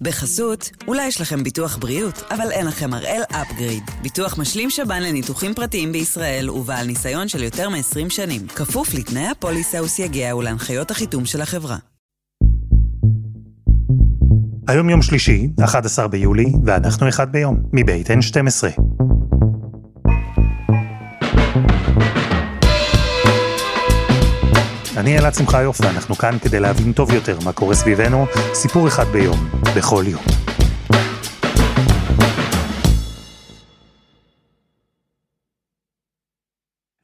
בחסות, אולי יש לכם ביטוח בריאות, אבל אין לכם הראל אפגריד. ביטוח משלים שב"ן לניתוחים פרטיים בישראל ובעל ניסיון של יותר מ-20 שנים. כפוף לתנאי הפוליסה וסייגיה ולהנחיות החיתום של החברה. היום יום שלישי, 11 ביולי, ואנחנו אחד ביום, מבית N12. אני אלעד שמחיוף ואנחנו כאן כדי להבין טוב יותר מה קורה סביבנו, סיפור אחד ביום, בכל יום.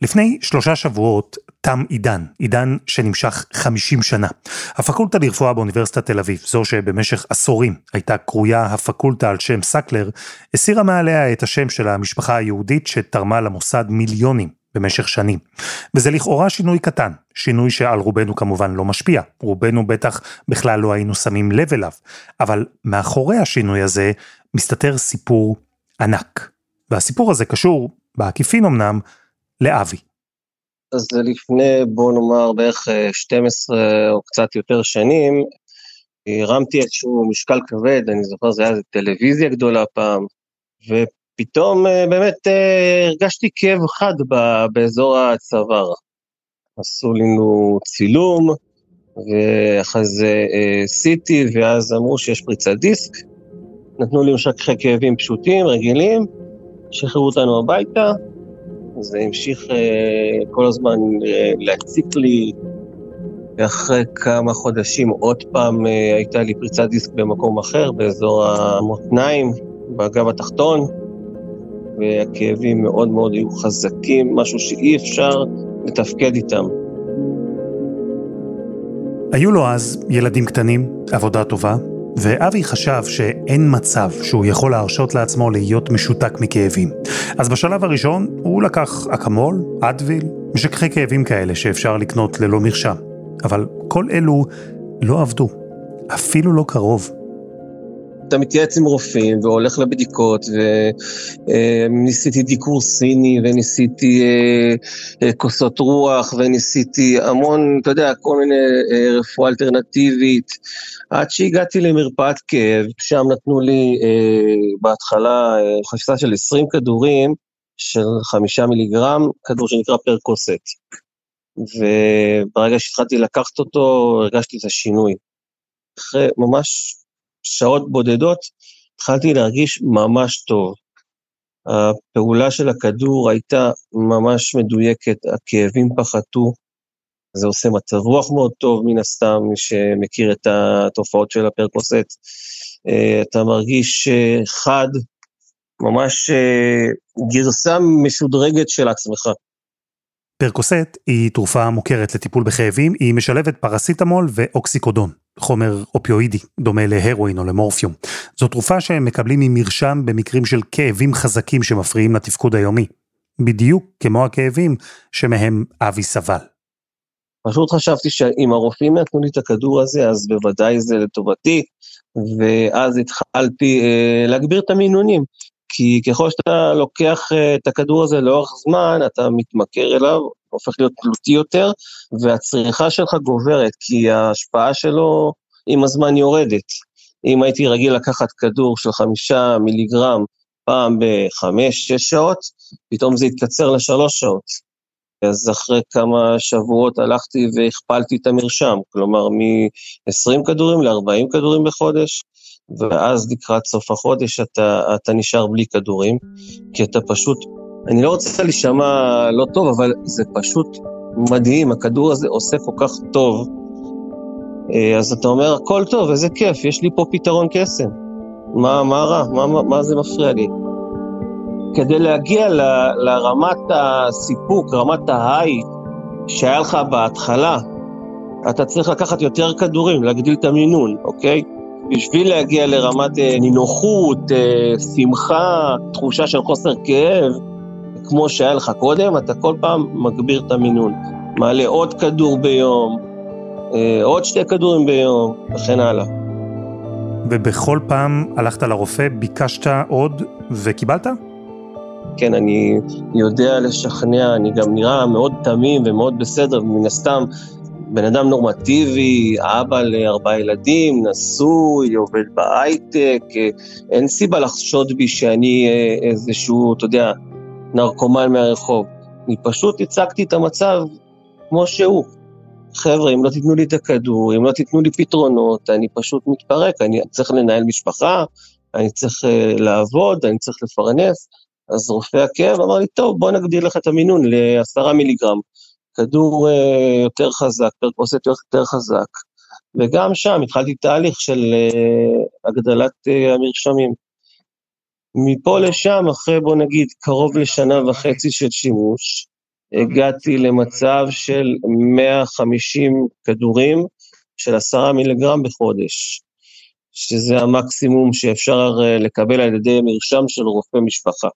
לפני שלושה שבועות תם עידן, עידן שנמשך 50 שנה. הפקולטה לרפואה באוניברסיטת תל אביב, זו שבמשך עשורים הייתה קרויה הפקולטה על שם סקלר, הסירה מעליה את השם של המשפחה היהודית שתרמה למוסד מיליונים. במשך שנים. וזה לכאורה שינוי קטן, שינוי שעל רובנו כמובן לא משפיע, רובנו בטח בכלל לא היינו שמים לב אליו, אבל מאחורי השינוי הזה מסתתר סיפור ענק. והסיפור הזה קשור, בעקיפין אמנם, לאבי. אז לפני בוא נאמר בערך 12 אה, או קצת יותר שנים, הרמתי איזשהו משקל כבד, אני זוכר זה היה טלוויזיה גדולה פעם, פתאום אה, באמת אה, הרגשתי כאב חד באזור הצוואר. עשו לנו צילום, ואחרי זה סיטי, אה, ואז אמרו שיש פריצת דיסק. נתנו לי משככי כאבים פשוטים, רגילים, שחררו אותנו הביתה. זה המשיך כל הזמן להציק לי. ואחרי כמה חודשים עוד פעם הייתה לי פריצת דיסק במקום אחר, באזור המותניים, בגב התחתון. והכאבים מאוד מאוד היו חזקים, משהו שאי אפשר לתפקד איתם. היו לו אז ילדים קטנים, עבודה טובה, ואבי חשב שאין מצב שהוא יכול להרשות לעצמו להיות משותק מכאבים. אז בשלב הראשון הוא לקח אקמול, אדוויל, משככי כאבים כאלה שאפשר לקנות ללא מרשם. אבל כל אלו לא עבדו, אפילו לא קרוב. אתה מתייעץ עם רופאים והולך לבדיקות, וניסיתי דיקור סיני, וניסיתי אה, אה, כוסות רוח, וניסיתי המון, אתה יודע, כל מיני אה, רפואה אלטרנטיבית, עד שהגעתי למרפאת כאב, שם נתנו לי בהתחלה חפיסה של 20 כדורים, של חמישה מיליגרם, כדור שנקרא פרקוסט. וברגע שהתחלתי לקחת אותו, הרגשתי את השינוי. אחרי ממש שעות בודדות, התחלתי להרגיש ממש טוב. הפעולה של הכדור הייתה ממש מדויקת, הכאבים פחתו, זה עושה מצב רוח מאוד טוב מן הסתם, מי שמכיר את התופעות של הפרקוסט. אתה מרגיש חד, ממש אה, גרסה משודרגת של עצמך. פרקוסט היא תרופה מוכרת לטיפול בכאבים, היא משלבת פרסיטמול ואוקסיקודון. חומר אופיואידי, דומה להרואין או למורפיום. זו תרופה שהם מקבלים ממרשם במקרים של כאבים חזקים שמפריעים לתפקוד היומי. בדיוק כמו הכאבים שמהם אבי סבל. פשוט חשבתי שאם הרופאים נתנו לי את הכדור הזה, אז בוודאי זה לטובתי, ואז התחלתי אה, להגביר את המינונים. כי ככל שאתה לוקח אה, את הכדור הזה לאורך זמן, אתה מתמכר אליו, הופך להיות תלותי יותר, והצריכה שלך גוברת, כי ההשפעה שלו עם הזמן יורדת. אם הייתי רגיל לקחת כדור של חמישה מיליגרם פעם בחמש, שש שעות, פתאום זה יתקצר לשלוש שעות. אז אחרי כמה שבועות הלכתי והכפלתי את המרשם, כלומר מ-20 כדורים ל-40 כדורים בחודש, ואז לקראת סוף החודש אתה, אתה נשאר בלי כדורים, כי אתה פשוט אני לא רוצה להישמע לא טוב, אבל זה פשוט מדהים, הכדור הזה עושה כל כך טוב. אה, אז אתה אומר, הכל טוב, איזה כיף, יש לי פה פתרון קסם. מה, מה רע? מה, מה, מה זה מפריע לי? כדי להגיע ל, לרמת הסיפוק, רמת ההיי שהיה לך בהתחלה, אתה צריך לקחת יותר כדורים, להגדיל את המינון, אוקיי? בשביל להגיע לרמת אה, נינוחות, אה, שמחה, תחושה של חוסר כאב, כמו שהיה לך קודם, אתה כל פעם מגביר את המינון. מעלה עוד כדור ביום, אה, עוד שתי כדורים ביום, וכן הלאה. ובכל פעם הלכת לרופא, ביקשת עוד וקיבלת? כן, אני יודע לשכנע, אני גם נראה מאוד תמים ומאוד בסדר, ומן הסתם בן אדם נורמטיבי, אבא לארבעה ילדים, נשוי, עובד בהייטק, אין סיבה לחשוד בי שאני אה, איזשהו, אתה יודע, נרקומן מהרחוב. אני פשוט הצגתי את המצב כמו שהוא. חבר'ה, אם לא תיתנו לי את הכדור, אם לא תיתנו לי פתרונות, אני פשוט מתפרק, אני צריך לנהל משפחה, אני צריך uh, לעבוד, אני צריך לפרנס. אז רופא הכאב אמר לי, טוב, בוא נגדיל לך את המינון לעשרה מיליגרם. כדור uh, יותר חזק, פרקוסט יותר חזק. וגם שם התחלתי תהליך של uh, הגדלת uh, המרשמים. מפה לשם, אחרי בוא נגיד קרוב לשנה וחצי של שימוש, הגעתי למצב של 150 כדורים של עשרה מיליגרם בחודש, שזה המקסימום שאפשר אה, לקבל על ידי מרשם של רופא משפחה.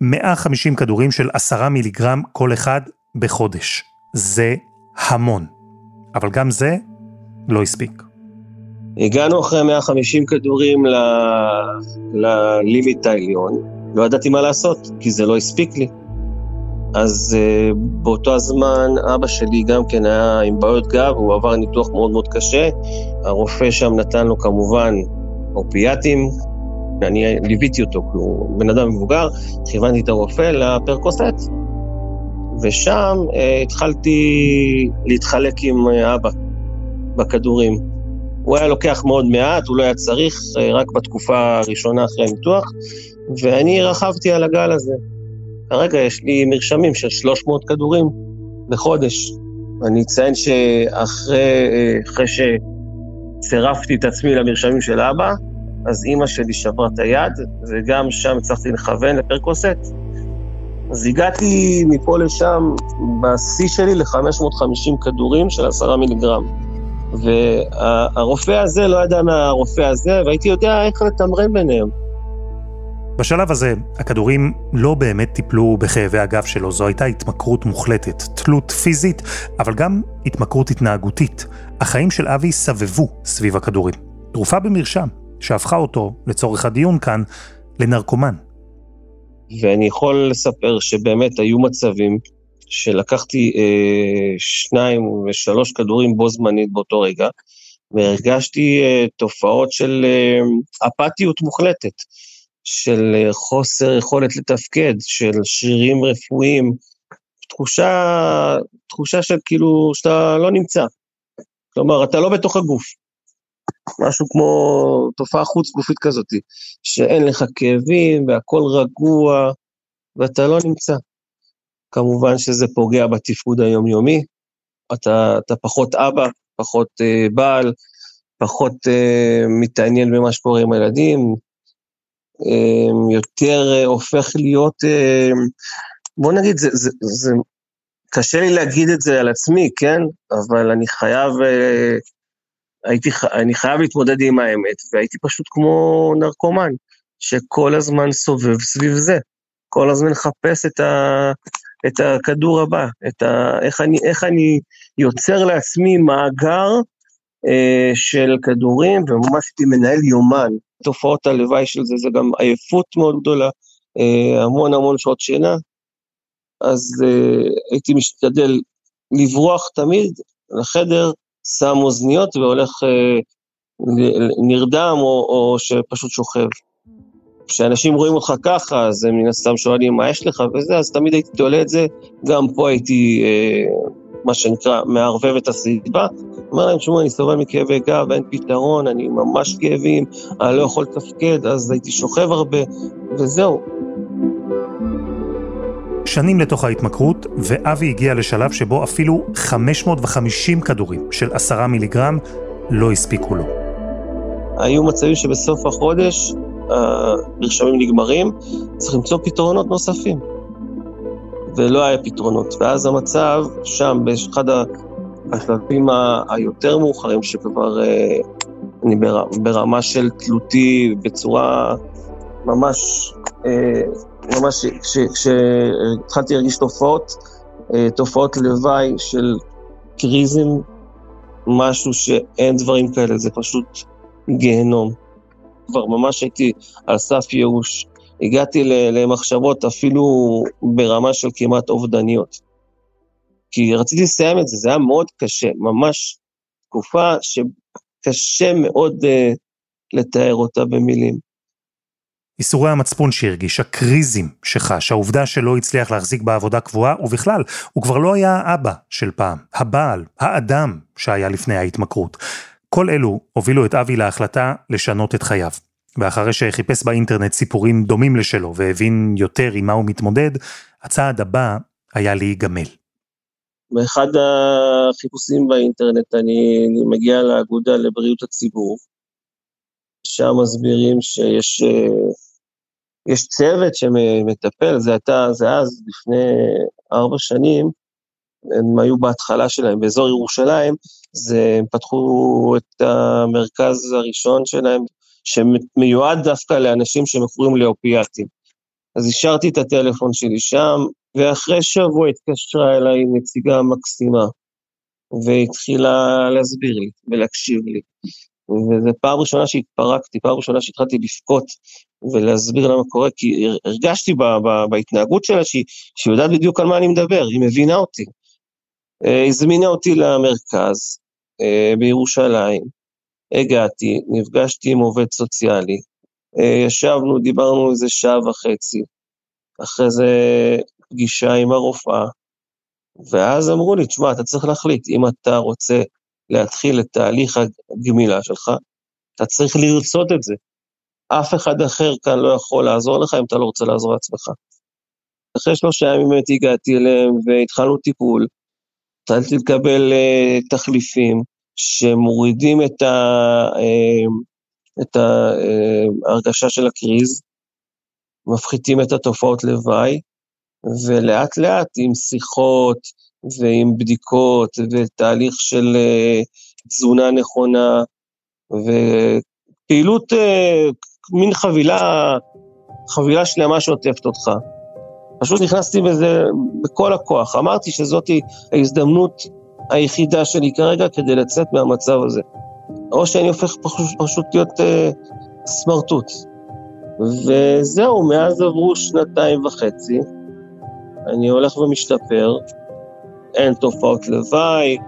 150 כדורים של עשרה מיליגרם כל אחד בחודש. זה המון. אבל גם זה לא הספיק. הגענו אחרי 150 כדורים ללימיט העליון, לא ידעתי מה לעשות, כי זה לא הספיק לי. אז uh, באותו הזמן אבא שלי גם כן היה עם בעיות גב, הוא עבר ניתוח מאוד מאוד קשה. הרופא שם נתן לו כמובן אופיאטים, אני ליוויתי אותו, כי הוא בן אדם מבוגר, כיוונתי את הרופא לפרקוסט, ושם uh, התחלתי להתחלק עם uh, אבא בכדורים. הוא היה לוקח מאוד מעט, הוא לא היה צריך, uh, רק בתקופה הראשונה אחרי הניתוח, ואני רכבתי על הגל הזה. כרגע יש לי מרשמים של 300 כדורים בחודש. אני אציין שאחרי שצירפתי את עצמי למרשמים של אבא, אז אימא שלי שברה את היד, וגם שם הצלחתי לכוון לפרקוסט. אז הגעתי מפה לשם, בשיא שלי, ל-550 כדורים של 10 מיליגרם. והרופא הזה לא ידע מהרופא הזה, והייתי יודע איך לתמרן ביניהם. בשלב הזה, הכדורים לא באמת טיפלו בכאבי הגב שלו, זו הייתה התמכרות מוחלטת, תלות פיזית, אבל גם התמכרות התנהגותית. החיים של אבי סבבו סביב הכדורים. תרופה במרשם, שהפכה אותו, לצורך הדיון כאן, לנרקומן. ואני יכול לספר שבאמת היו מצבים שלקחתי אה, שניים ושלוש כדורים בו זמנית באותו רגע, והרגשתי אה, תופעות של אה, אפתיות מוחלטת. של אה, חוסר יכולת לתפקד, של שרירים רפואיים, תחושה, תחושה של כאילו שאתה לא נמצא. כלומר, אתה לא בתוך הגוף. משהו כמו תופעה חוץ גופית כזאת, שאין לך כאבים והכל רגוע ואתה לא נמצא. כמובן שזה פוגע בתפקוד היומיומי, אתה, אתה פחות אבא, פחות אה, בעל, פחות אה, מתעניין במה שקורה עם הילדים, אמ, יותר אה, הופך להיות, אמ, בוא נגיד, זה, זה, זה, קשה לי להגיד את זה על עצמי, כן? אבל אני חייב, אה, הייתי, אני חייב להתמודד עם האמת, והייתי פשוט כמו נרקומן, שכל הזמן סובב סביב זה. כל הזמן לחפש את, ה, את הכדור הבא, את ה, איך, אני, איך אני יוצר לעצמי מאגר אה, של כדורים, וממש הייתי מנהל יומן. תופעות הלוואי של זה, זה גם עייפות מאוד גדולה, אה, המון המון שעות שינה, אז אה, הייתי משתדל לברוח תמיד לחדר, שם אוזניות והולך, אה, נרדם או, או שפשוט שוכב. כשאנשים רואים אותך ככה, אז הם מן הסתם שואלים מה יש לך וזה, אז תמיד הייתי תולה את זה, גם פה הייתי, אה, מה שנקרא, מערבב את הסביבה, אומר להם, תשמעו, אני סובל מכאבי גב, אין פתרון, אני ממש כאבים, אני לא יכול לתפקד, אז הייתי שוכב הרבה, וזהו. שנים לתוך ההתמכרות, ואבי הגיע לשלב שבו אפילו 550 כדורים של 10 מיליגרם לא הספיקו לו. היו מצבים שבסוף החודש המרשמים נגמרים, צריך למצוא פתרונות נוספים. ולא היה פתרונות. ואז המצב שם, באחד השלבים היותר מאוחרים, שכבר אה, אני ברמה של תלותי בצורה ממש, אה, ממש כשהתחלתי להרגיש תופעות, אה, תופעות לוואי של קריזם, משהו שאין דברים כאלה, זה פשוט גיהנום. כבר ממש הייתי על סף ייאוש. הגעתי למחשבות אפילו ברמה של כמעט אובדניות. כי רציתי לסיים את זה, זה היה מאוד קשה, ממש תקופה שקשה מאוד uh, לתאר אותה במילים. איסורי המצפון שהרגיש, הקריזים שחש, העובדה שלא הצליח להחזיק בעבודה קבועה, ובכלל, הוא כבר לא היה האבא של פעם, הבעל, האדם שהיה לפני ההתמכרות. כל אלו הובילו את אבי להחלטה לשנות את חייו. ואחרי שחיפש באינטרנט סיפורים דומים לשלו והבין יותר עם מה הוא מתמודד, הצעד הבא היה להיגמל. באחד החיפושים באינטרנט אני מגיע לאגודה לבריאות הציבור, שם מסבירים שיש יש צוות שמטפל, זה הייתה, זה אז, לפני ארבע שנים, הם היו בהתחלה שלהם, באזור ירושלים, זה, הם פתחו את המרכז הראשון שלהם, שמיועד דווקא לאנשים שמכורים לאופיאטים. אז השארתי את הטלפון שלי שם, ואחרי שבוע התקשרה אליי נציגה מקסימה, והתחילה להסביר לי ולהקשיב לי. וזו פעם ראשונה שהתפרקתי, פעם ראשונה שהתחלתי לבכות ולהסביר למה קורה, כי הרגשתי ב, ב, בהתנהגות שלה שהיא, שהיא יודעת בדיוק על מה אני מדבר, היא מבינה אותי. אה, הזמינה אותי למרכז אה, בירושלים, הגעתי, נפגשתי עם עובד סוציאלי, אה, ישבנו, דיברנו איזה שעה וחצי, אחרי זה פגישה עם הרופאה, ואז אמרו לי, תשמע, אתה צריך להחליט, אם אתה רוצה להתחיל את תהליך הגמילה שלך, אתה צריך לרצות את זה. אף אחד אחר כאן לא יכול לעזור לך אם אתה לא רוצה לעזור לעצמך. אחרי שלושה ימים באמת הגעתי אליהם והתחלנו טיפול, התחלתי לקבל uh, תחליפים שמורידים את, ה, uh, את ההרגשה uh, של הקריז, מפחיתים את התופעות לוואי, ולאט לאט עם שיחות ועם בדיקות ותהליך של uh, תזונה נכונה ופעילות, uh, מין חבילה, חבילה שלמה שעוטפת אותך. פשוט נכנסתי בזה בכל הכוח. אמרתי שזאת ההזדמנות היחידה שלי כרגע כדי לצאת מהמצב הזה. או שאני הופך פשוט, פשוט להיות אה, סמרטוט. וזהו, מאז עברו שנתיים וחצי, אני הולך ומשתפר, אין תופעות לוואי,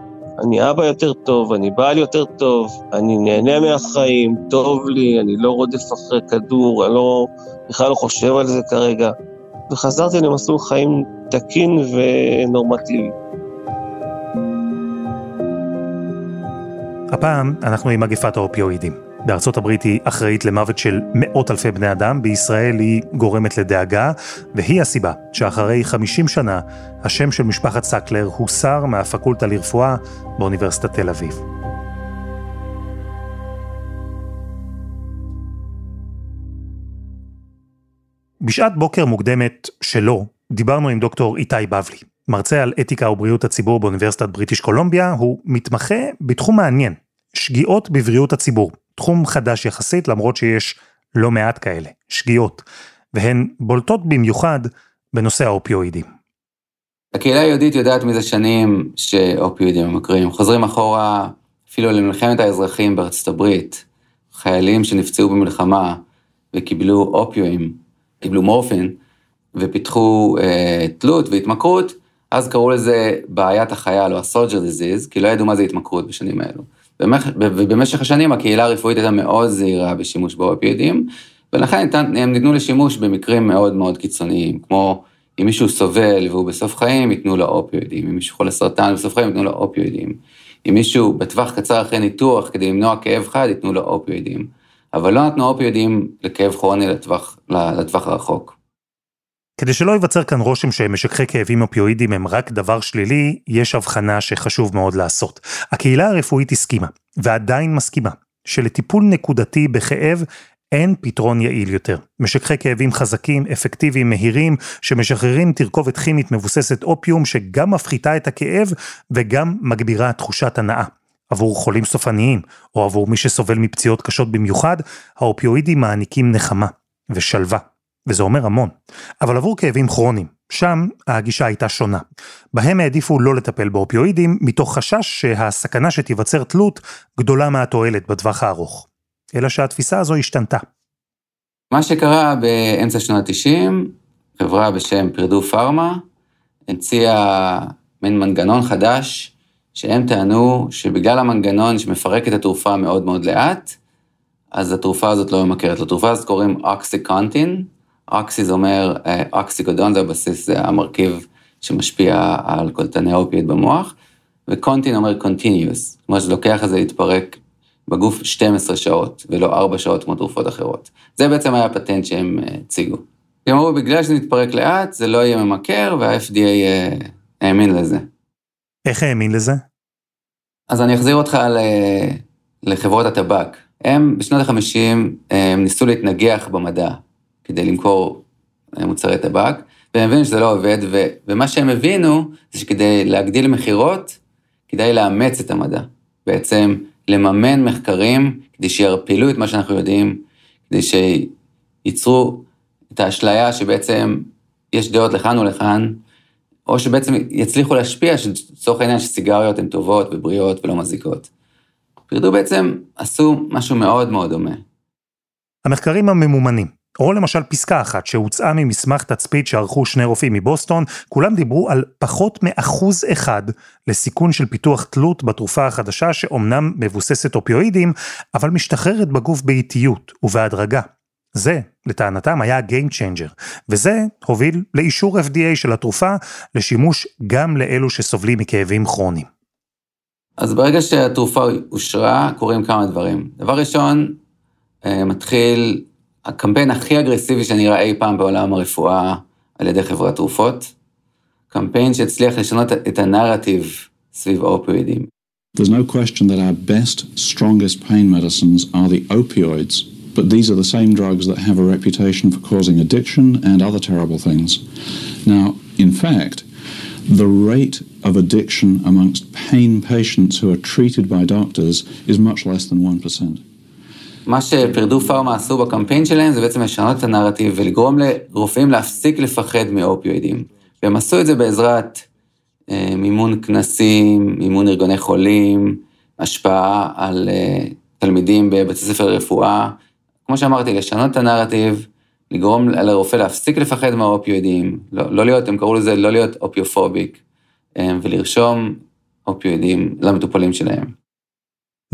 אני אבא יותר טוב, אני בעל יותר טוב, אני נהנה מהחיים, טוב לי, אני לא רודף אחרי כדור, אני לא, בכלל לא חושב על זה כרגע. וחזרתי למסלול חיים תקין ונורמטיבי. הפעם אנחנו עם מגפת האופיואידים. בארצות הברית היא אחראית למוות של מאות אלפי בני אדם, בישראל היא גורמת לדאגה, והיא הסיבה שאחרי 50 שנה השם של משפחת סקלר הוסר מהפקולטה לרפואה באוניברסיטת תל אביב. בשעת בוקר מוקדמת שלו, דיברנו עם דוקטור איתי בבלי, מרצה על אתיקה ובריאות הציבור באוניברסיטת בריטיש קולומביה, הוא מתמחה בתחום מעניין, שגיאות בבריאות הציבור, תחום חדש יחסית למרות שיש לא מעט כאלה, שגיאות, והן בולטות במיוחד בנושא האופיואידים. הקהילה היהודית יודעת מזה שנים שאופיואידים ממכרים, חוזרים אחורה אפילו למלחמת האזרחים בארצות הברית, חיילים שנפצעו במלחמה וקיבלו אופיואים קיבלו מורפין ופיתחו אה, תלות והתמכרות, אז קראו לזה בעיית החייל או הסולג'ר דיזיז, כי לא ידעו מה זה התמכרות בשנים האלו. ובמשך השנים הקהילה הרפואית הייתה מאוד זהירה בשימוש באופיאידים, ולכן הם ניתנו לשימוש במקרים מאוד מאוד קיצוניים, כמו אם מישהו סובל והוא בסוף חיים, ייתנו לו אופיואידים, אם מישהו חולה סרטן בסוף חיים, ייתנו לו אופיואידים. אם מישהו בטווח קצר אחרי ניתוח כדי למנוע כאב חד, ייתנו לו אופיואידים. אבל לא נתנו אופיודים לכאב כרוני לטווח, לטווח הרחוק. כדי שלא ייווצר כאן רושם שמשככי כאבים אופיואידים הם רק דבר שלילי, יש הבחנה שחשוב מאוד לעשות. הקהילה הרפואית הסכימה, ועדיין מסכימה, שלטיפול נקודתי בכאב אין פתרון יעיל יותר. משככי כאבים חזקים, אפקטיביים, מהירים, שמשחררים תרכובת כימית מבוססת אופיום שגם מפחיתה את הכאב וגם מגבירה תחושת הנאה. עבור חולים סופניים, או עבור מי שסובל מפציעות קשות במיוחד, האופיואידים מעניקים נחמה ושלווה, וזה אומר המון. אבל עבור כאבים כרוניים, שם הגישה הייתה שונה. בהם העדיפו לא לטפל באופיואידים, מתוך חשש שהסכנה שתיווצר תלות גדולה מהתועלת בטווח הארוך. אלא שהתפיסה הזו השתנתה. מה שקרה באמצע שנות ה-90, חברה בשם פרדו פארמה, הציעה מין מנגנון חדש, שהם טענו שבגלל המנגנון שמפרק את התרופה מאוד מאוד לאט, אז התרופה הזאת לא ממכרת. לתרופה הזאת קוראים אוקסיקונטין, אוקסי זה אומר, אה, אוקסיקודון זה הבסיס, זה המרכיב שמשפיע על קולטני אופיאט במוח, וקונטין אומר continuous, אומרת שלוקח את זה להתפרק בגוף 12 שעות, ולא 4 שעות כמו תרופות אחרות. זה בעצם היה הפטנט שהם אה, הציגו. הם אמרו, בגלל שזה מתפרק לאט, זה לא יהיה ממכר, וה-FDA אה, האמין לזה. איך האמין לזה? אז אני אחזיר אותך לחברות הטבק. הם בשנות ה-50 ניסו להתנגח במדע כדי למכור אה, מוצרי טבק, והם הבינו שזה לא עובד, ו- ומה שהם הבינו זה שכדי להגדיל מכירות, כדאי לאמץ את המדע. בעצם לממן מחקרים כדי שירפלו את מה שאנחנו יודעים, כדי שייצרו את האשליה שבעצם יש דעות לכאן ולכאן, או שבעצם יצליחו להשפיע, שלצורך העניין שסיגריות הן טובות ובריאות ולא מזיקות. פרדו בעצם עשו משהו מאוד מאוד דומה. המחקרים הממומנים, או למשל פסקה אחת שהוצאה ממסמך תצפית שערכו שני רופאים מבוסטון, כולם דיברו על פחות מאחוז אחד לסיכון של פיתוח תלות בתרופה החדשה שאומנם מבוססת אופיואידים, אבל משתחררת בגוף באיטיות ובהדרגה. זה, לטענתם, היה Game Changer, וזה הוביל לאישור FDA של התרופה לשימוש גם לאלו שסובלים מכאבים כרוניים. אז ברגע שהתרופה אושרה, קורים כמה דברים. דבר ראשון, אה, מתחיל הקמפיין הכי אגרסיבי שנראה אי פעם בעולם הרפואה על ידי חברת תרופות. קמפיין שהצליח לשנות את הנרטיב סביב האופיואידים. There's no question that our best, strongest pain medicines are the opioids, but these are the same drugs that have a reputation for causing addiction and other terrible things. Now, in fact, the rate of addiction amongst pain patients who are treated by doctors is much less than 1%. מה שפרדו פארמה עשו בקמפיין שלהם זה בעצם לשנות את הנרטיב ולגרום לרופאים להפסיק לפחד מאופיואידים. והם עשו את זה בעזרת אה, מימון כנסים, מימון ארגוני חולים, השפעה על אה, תלמידים בבית הספר לרפואה. כמו שאמרתי, לשנות את הנרטיב, לגרום לרופא להפסיק לפחד מהאופיואידים, לא, לא להיות, הם קראו לזה לא להיות אופיופוביק, אה, ולרשום אופיואידים למטופלים שלהם.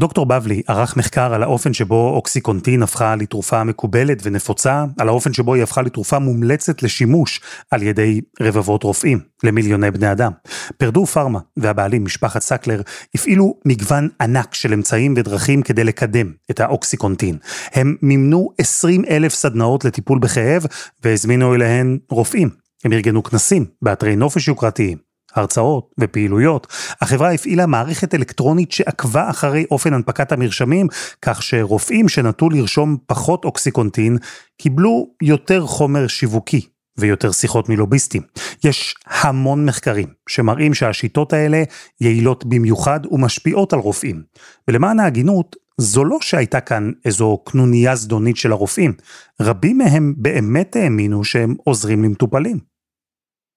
דוקטור בבלי ערך מחקר על האופן שבו אוקסיקונטין הפכה לתרופה מקובלת ונפוצה, על האופן שבו היא הפכה לתרופה מומלצת לשימוש על ידי רבבות רופאים, למיליוני בני אדם. פרדו פארמה והבעלים, משפחת סקלר, הפעילו מגוון ענק של אמצעים ודרכים כדי לקדם את האוקסיקונטין. הם מימנו 20 אלף סדנאות לטיפול בכאב והזמינו אליהן רופאים. הם ארגנו כנסים באתרי נופש יוקרתיים. הרצאות ופעילויות, החברה הפעילה מערכת אלקטרונית שעקבה אחרי אופן הנפקת המרשמים, כך שרופאים שנטו לרשום פחות אוקסיקונטין, קיבלו יותר חומר שיווקי ויותר שיחות מלוביסטים. יש המון מחקרים שמראים שהשיטות האלה יעילות במיוחד ומשפיעות על רופאים. ולמען ההגינות, זו לא שהייתה כאן איזו קנוניה זדונית של הרופאים, רבים מהם באמת האמינו שהם עוזרים למטופלים.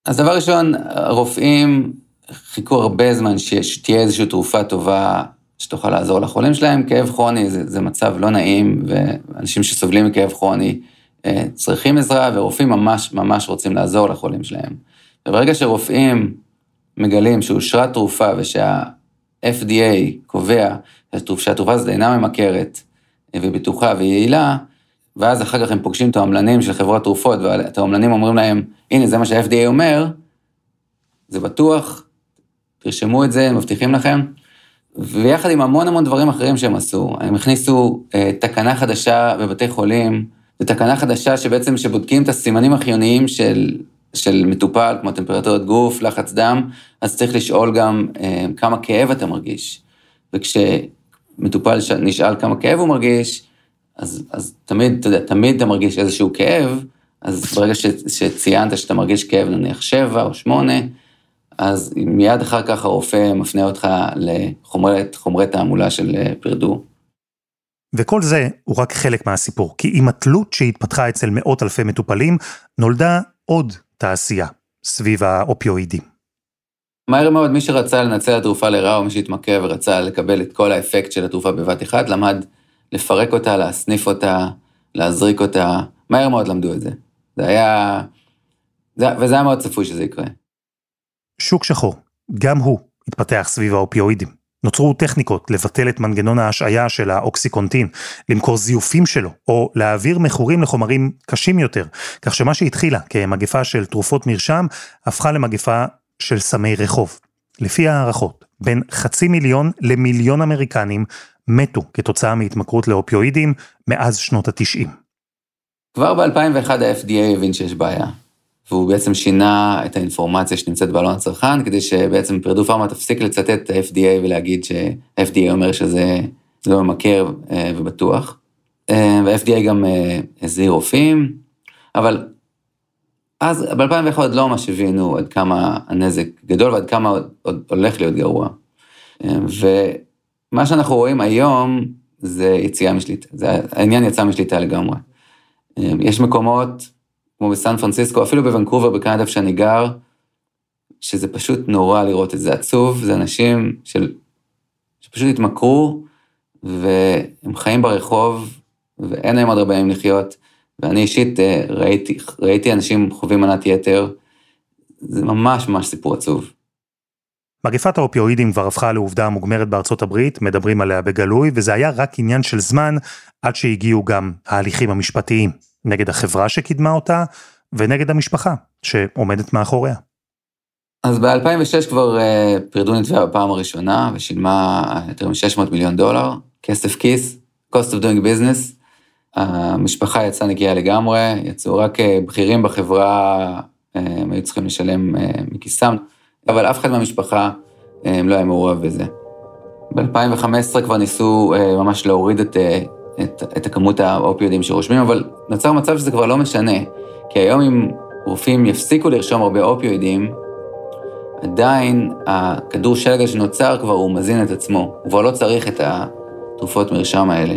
אז דבר ראשון, הרופאים חיכו הרבה זמן שתהיה איזושהי תרופה טובה שתוכל לעזור לחולים שלהם. כאב כרוני זה, זה מצב לא נעים, ואנשים שסובלים מכאב כרוני אה, צריכים עזרה, ורופאים ממש ממש רוצים לעזור לחולים שלהם. וברגע שרופאים מגלים שאושרה תרופה ושה-FDA קובע שהתרופה הזאת אינה ממכרת אה, ובטוחה ויעילה, ואז אחר כך הם פוגשים את האומלנים של חברות תרופות, והאומלנים אומרים להם, הנה, זה מה שה-FDA אומר, זה בטוח, תרשמו את זה, מבטיחים לכם. ויחד עם המון המון דברים אחרים שהם עשו, הם הכניסו אה, תקנה חדשה בבתי חולים, זו תקנה חדשה שבעצם, שבודקים את הסימנים החיוניים של, של מטופל, כמו טמפרטורת גוף, לחץ דם, אז צריך לשאול גם אה, כמה כאב אתה מרגיש. וכשמטופל נשאל כמה כאב הוא מרגיש, אז, אז תמיד, אתה יודע, תמיד אתה מרגיש איזשהו כאב, אז ברגע ש, שציינת שאתה מרגיש כאב נניח שבע או שמונה, אז מיד אחר כך הרופא מפנה אותך לחומרי תעמולה של אה, פרדו. וכל זה הוא רק חלק מהסיפור, כי עם התלות שהתפתחה אצל מאות אלפי מטופלים, נולדה עוד תעשייה סביב האופיואידים. מהר מאוד מי שרצה לנצל התרופה לרעה או מי שהתמכר ורצה לקבל את כל האפקט של התרופה בבת אחת, למד לפרק אותה, להסניף אותה, להזריק אותה, מהר מאוד למדו את זה. זה היה... זה, וזה היה מאוד צפוי שזה יקרה. שוק שחור. גם הוא התפתח סביב האופיואידים. נוצרו טכניקות לבטל את מנגנון ההשעיה של האוקסיקונטין, למכור זיופים שלו, או להעביר מכורים לחומרים קשים יותר, כך שמה שהתחילה כמגפה של תרופות מרשם, הפכה למגפה של סמי רחוב. לפי הערכות, בין חצי מיליון למיליון אמריקנים מתו כתוצאה מהתמכרות לאופיואידים מאז שנות התשעים. כבר ב-2001 ה-FDA הבין שיש בעיה, והוא בעצם שינה את האינפורמציה שנמצאת בעלון הצרכן, כדי שבעצם פרדו פארמה תפסיק לצטט את ה-FDA ולהגיד שה-FDA אומר שזה לא ממכר אה, ובטוח. אה, וה-FDA גם אה, הזהיר רופאים, אבל אז ב-2001 עוד לא ממש הבינו עד כמה הנזק גדול ועד כמה עוד הולך להיות גרוע. ומה שאנחנו רואים היום זה יציאה משליטה, זה, העניין יצא משליטה לגמרי. יש מקומות כמו בסן פרנסיסקו, אפילו בוונקובר, בקנדה, איפה שאני גר, שזה פשוט נורא לראות את זה עצוב, זה אנשים של, שפשוט התמכרו, והם חיים ברחוב, ואין להם עוד הרבה ימים לחיות, ואני אישית אה, ראיתי, ראיתי אנשים חווים מנת יתר, זה ממש ממש סיפור עצוב. מגפת האופיואידים כבר הפכה לעובדה מוגמרת בארצות הברית, מדברים עליה בגלוי, וזה היה רק עניין של זמן עד שהגיעו גם ההליכים המשפטיים. נגד החברה שקידמה אותה ונגד המשפחה שעומדת מאחוריה. אז ב-2006 כבר uh, פרדו נתבעה בפעם הראשונה ושילמה יותר מ-600 מיליון דולר, כסף כיס, cost of doing business. המשפחה יצאה נקייה לגמרי, יצאו רק uh, בכירים בחברה, הם היו צריכים לשלם מכיסם, אבל אף אחד מהמשפחה uh, לא היה מעורב בזה. ב-2015 כבר ניסו uh, ממש להוריד את uh, את, את הכמות האופיודים שרושמים, אבל נוצר מצב שזה כבר לא משנה. כי היום אם רופאים יפסיקו לרשום הרבה אופיואידים, עדיין הכדור שלג שנוצר כבר הוא מזין את עצמו, הוא כבר לא צריך את התרופות מרשם האלה.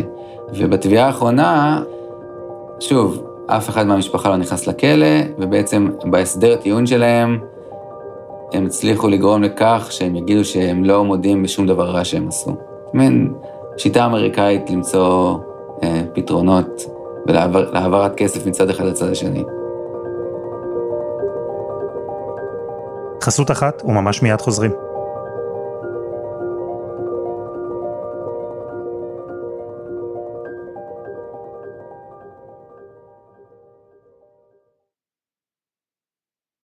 ובתביעה האחרונה, שוב, אף אחד מהמשפחה לא נכנס לכלא, ובעצם בהסדר טיעון שלהם, הם הצליחו לגרום לכך שהם יגידו שהם לא מודים בשום דבר רע שהם עשו. מין שיטה אמריקאית למצוא אה, פתרונות ולהעברת כסף מצד אחד לצד השני. חסות אחת וממש מיד חוזרים.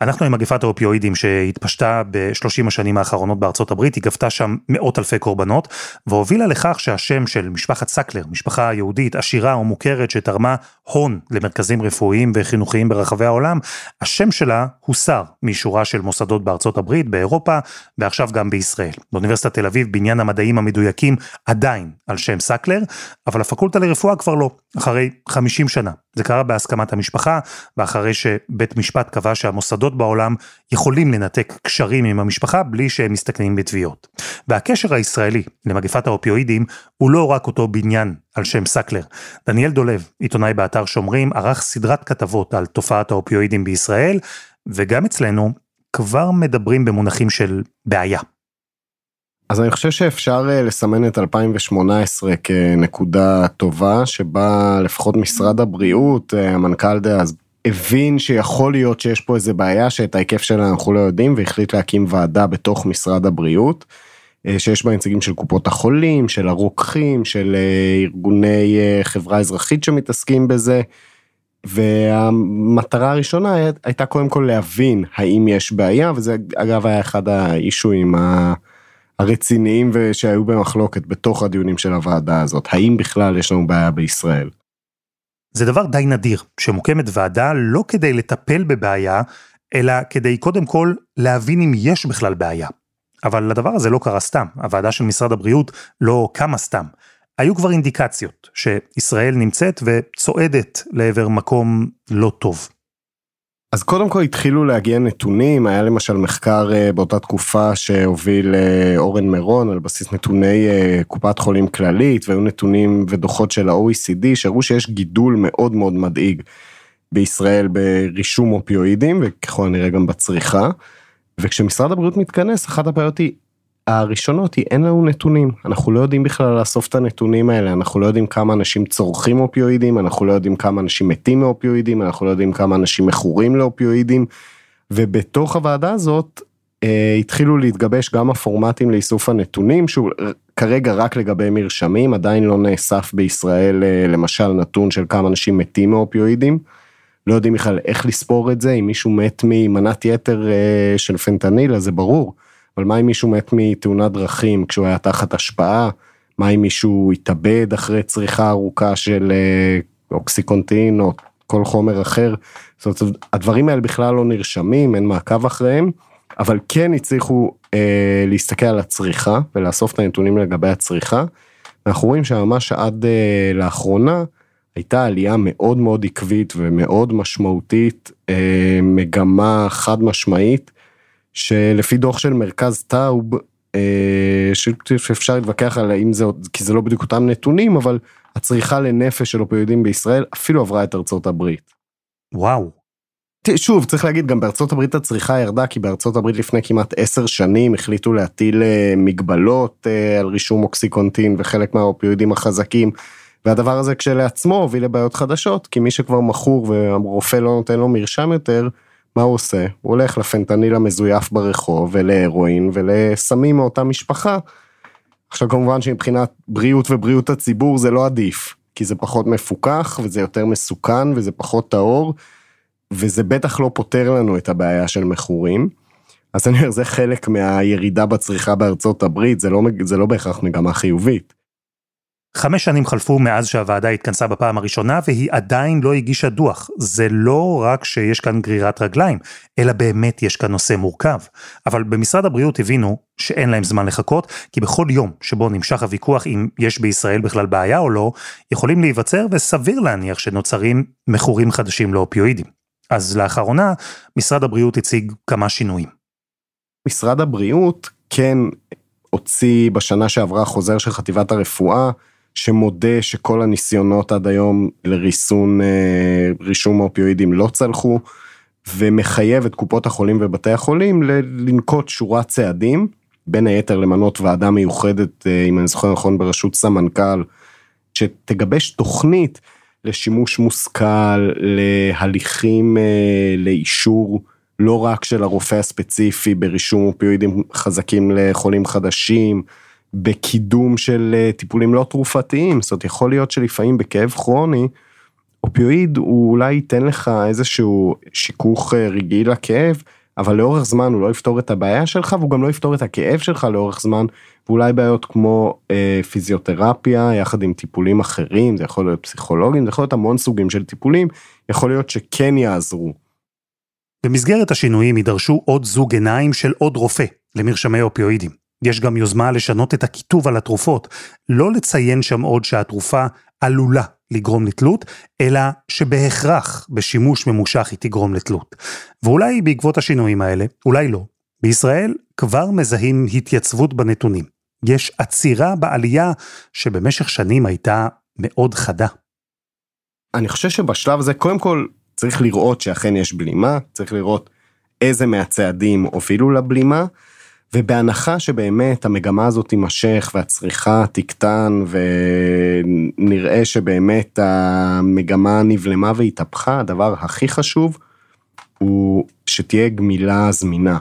אנחנו עם מגפת האופיואידים שהתפשטה ב-30 השנים האחרונות בארצות הברית, היא גבתה שם מאות אלפי קורבנות, והובילה לכך שהשם של משפחת סקלר, משפחה יהודית עשירה ומוכרת שתרמה הון למרכזים רפואיים וחינוכיים ברחבי העולם, השם שלה הוסר משורה של מוסדות בארצות הברית, באירופה, ועכשיו גם בישראל. באוניברסיטת תל אביב בניין המדעים המדויקים עדיין על שם סקלר, אבל הפקולטה לרפואה כבר לא, אחרי 50 שנה. זה קרה בהסכמת המשפחה, ואחרי שבית משפט קבע שהמוסדות בעולם יכולים לנתק קשרים עם המשפחה בלי שהם מסתכנים בתביעות. והקשר הישראלי למגפת האופיואידים הוא לא רק אותו בניין על שם סקלר. דניאל דולב, עיתונאי באתר שומרים, ערך סדרת כתבות על תופעת האופיואידים בישראל, וגם אצלנו כבר מדברים במונחים של בעיה. אז אני חושב שאפשר אה, לסמן את 2018 כנקודה טובה, שבה לפחות משרד הבריאות, אה, המנכ"ל דאז, הבין שיכול להיות שיש פה איזה בעיה שאת ההיקף שלה אנחנו לא יודעים, והחליט להקים ועדה בתוך משרד הבריאות, אה, שיש בה נציגים של קופות החולים, של הרוקחים, של ארגוני חברה אזרחית שמתעסקים בזה. והמטרה הראשונה הייתה קודם כל להבין האם יש בעיה, וזה אגב היה אחד האישויים הרציניים ושהיו במחלוקת בתוך הדיונים של הוועדה הזאת, האם בכלל יש לנו בעיה בישראל. זה דבר די נדיר, שמוקמת ועדה לא כדי לטפל בבעיה, אלא כדי קודם כל להבין אם יש בכלל בעיה. אבל הדבר הזה לא קרה סתם, הוועדה של משרד הבריאות לא קמה סתם. היו כבר אינדיקציות שישראל נמצאת וצועדת לעבר מקום לא טוב. אז קודם כל התחילו להגיע נתונים, היה למשל מחקר אה, באותה תקופה שהוביל אה, אורן מירון על בסיס נתוני אה, קופת חולים כללית, והיו נתונים ודוחות של ה-OECD שהראו שיש גידול מאוד מאוד מדאיג בישראל ברישום אופיואידים, וככל הנראה גם בצריכה. וכשמשרד הבריאות מתכנס, אחת הבעיות היא הראשונות היא אין לנו נתונים, אנחנו לא יודעים בכלל לאסוף את הנתונים האלה, אנחנו לא יודעים כמה אנשים צורכים אופיואידים, אנחנו לא יודעים כמה אנשים מתים מאופיואידים, אנחנו לא יודעים כמה אנשים מכורים לאופיואידים, ובתוך הוועדה הזאת אה, התחילו להתגבש גם הפורמטים לאיסוף הנתונים, שהוא כרגע רק לגבי מרשמים, עדיין לא נאסף בישראל אה, למשל נתון של כמה אנשים מתים מאופיואידים. לא יודעים בכלל איך לספור את זה, אם מישהו מת ממנת יתר אה, של פנטניל, אז זה ברור. אבל מה אם מישהו מת מתאונת דרכים כשהוא היה תחת השפעה? מה אם מישהו התאבד אחרי צריכה ארוכה של אה, אוקסיקונטין או כל חומר אחר? זאת אומרת, הדברים האלה בכלל לא נרשמים, אין מעקב אחריהם, אבל כן הצליחו אה, להסתכל על הצריכה ולאסוף את הנתונים לגבי הצריכה. אנחנו רואים שממש עד אה, לאחרונה הייתה עלייה מאוד מאוד עקבית ומאוד משמעותית, אה, מגמה חד משמעית שלפי דוח של מרכז טאוב, אה, שאפשר להתווכח על האם זה, כי זה לא בדיוק אותם נתונים, אבל הצריכה לנפש של אופיואידים בישראל אפילו עברה את ארצות הברית. וואו. שוב, צריך להגיד, גם בארצות הברית הצריכה ירדה, כי בארצות הברית לפני כמעט עשר שנים החליטו להטיל אה, מגבלות אה, על רישום אוקסיקונטין וחלק מהאופיואידים החזקים. והדבר הזה כשלעצמו הוביל לבעיות חדשות, כי מי שכבר מכור והרופא לא נותן לו מרשם יותר, מה הוא עושה? הוא הולך לפנטניל המזויף ברחוב ולהרואין ולסמים מאותה משפחה. עכשיו כמובן שמבחינת בריאות ובריאות הציבור זה לא עדיף, כי זה פחות מפוקח וזה יותר מסוכן וזה פחות טהור, וזה בטח לא פותר לנו את הבעיה של מכורים. אז אני אומר, זה חלק מהירידה בצריכה בארצות הברית, זה לא, זה לא בהכרח מגמה חיובית. חמש שנים חלפו מאז שהוועדה התכנסה בפעם הראשונה והיא עדיין לא הגישה דוח. זה לא רק שיש כאן גרירת רגליים, אלא באמת יש כאן נושא מורכב. אבל במשרד הבריאות הבינו שאין להם זמן לחכות, כי בכל יום שבו נמשך הוויכוח אם יש בישראל בכלל בעיה או לא, יכולים להיווצר וסביר להניח שנוצרים מכורים חדשים לאופיואידים. אז לאחרונה, משרד הבריאות הציג כמה שינויים. משרד הבריאות כן הוציא בשנה שעברה חוזר של חטיבת הרפואה, שמודה שכל הניסיונות עד היום לריסון אה, רישום האופיואידים לא צלחו, ומחייב את קופות החולים ובתי החולים לנקוט שורת צעדים, בין היתר למנות ועדה מיוחדת, אה, אם אני זוכר נכון, בראשות סמנכ"ל, שתגבש תוכנית לשימוש מושכל, להליכים אה, לאישור לא רק של הרופא הספציפי ברישום אופיואידים חזקים לחולים חדשים, בקידום של אה, טיפולים לא תרופתיים, זאת אומרת יכול להיות שלפעמים בכאב כרוני, אופיואיד הוא אולי ייתן לך איזשהו שיכוך אה, רגעי לכאב, אבל לאורך זמן הוא לא יפתור את הבעיה שלך והוא גם לא יפתור את הכאב שלך לאורך זמן, ואולי בעיות כמו אה, פיזיותרפיה יחד עם טיפולים אחרים, זה יכול להיות פסיכולוגים, זה יכול להיות המון סוגים של טיפולים, יכול להיות שכן יעזרו. במסגרת השינויים יידרשו עוד זוג עיניים של עוד רופא למרשמי אופיואידים. יש גם יוזמה לשנות את הכיתוב על התרופות, לא לציין שם עוד שהתרופה עלולה לגרום לתלות, אלא שבהכרח בשימוש ממושך היא תגרום לתלות. ואולי בעקבות השינויים האלה, אולי לא, בישראל כבר מזהים התייצבות בנתונים. יש עצירה בעלייה שבמשך שנים הייתה מאוד חדה. אני חושב שבשלב הזה, קודם כל, צריך לראות שאכן יש בלימה, צריך לראות איזה מהצעדים הובילו לבלימה, ובהנחה שבאמת המגמה הזאת תימשך והצריכה תקטן ונראה שבאמת המגמה נבלמה והתהפכה, הדבר הכי חשוב הוא שתהיה גמילה זמינה.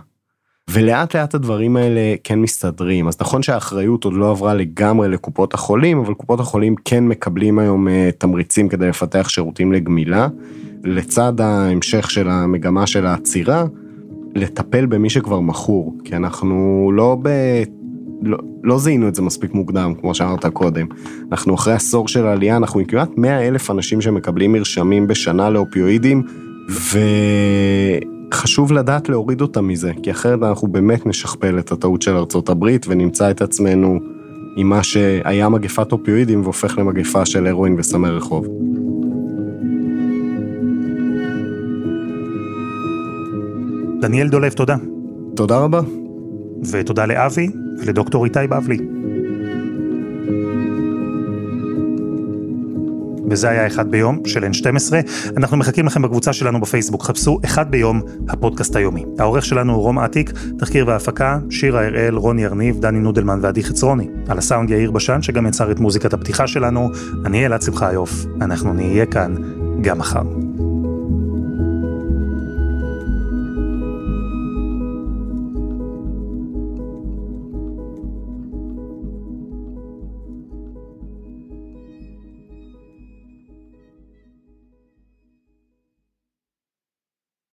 ולאט לאט הדברים האלה כן מסתדרים. אז נכון שהאחריות עוד לא עברה לגמרי לקופות החולים, אבל קופות החולים כן מקבלים היום אה, תמריצים כדי לפתח שירותים לגמילה. לצד ההמשך של המגמה של העצירה, לטפל במי שכבר מכור, כי אנחנו לא ב... לא, לא זיהינו את זה מספיק מוקדם, כמו שאמרת קודם. אנחנו אחרי עשור של עלייה, אנחנו עם כמעט 100 אלף אנשים שמקבלים מרשמים בשנה לאופיואידים, וחשוב לדעת להוריד אותם מזה, כי אחרת אנחנו באמת נשכפל את הטעות של ארצות הברית ונמצא את עצמנו עם מה שהיה מגפת אופיואידים והופך למגפה של הרואין וסמי רחוב. דניאל דולב, תודה. תודה רבה. ותודה לאבי ולדוקטור איתי בבלי. וזה היה אחד ביום של N12. אנחנו מחכים לכם בקבוצה שלנו בפייסבוק, חפשו אחד ביום הפודקאסט היומי. העורך שלנו הוא רום אטיק, תחקיר והפקה, שירה הראל, רוני ארניב, דני נודלמן ועדי חצרוני. על הסאונד יאיר בשן, שגם יצר את מוזיקת הפתיחה שלנו. אני אלעד שמחיוף, אנחנו נהיה כאן גם מחר.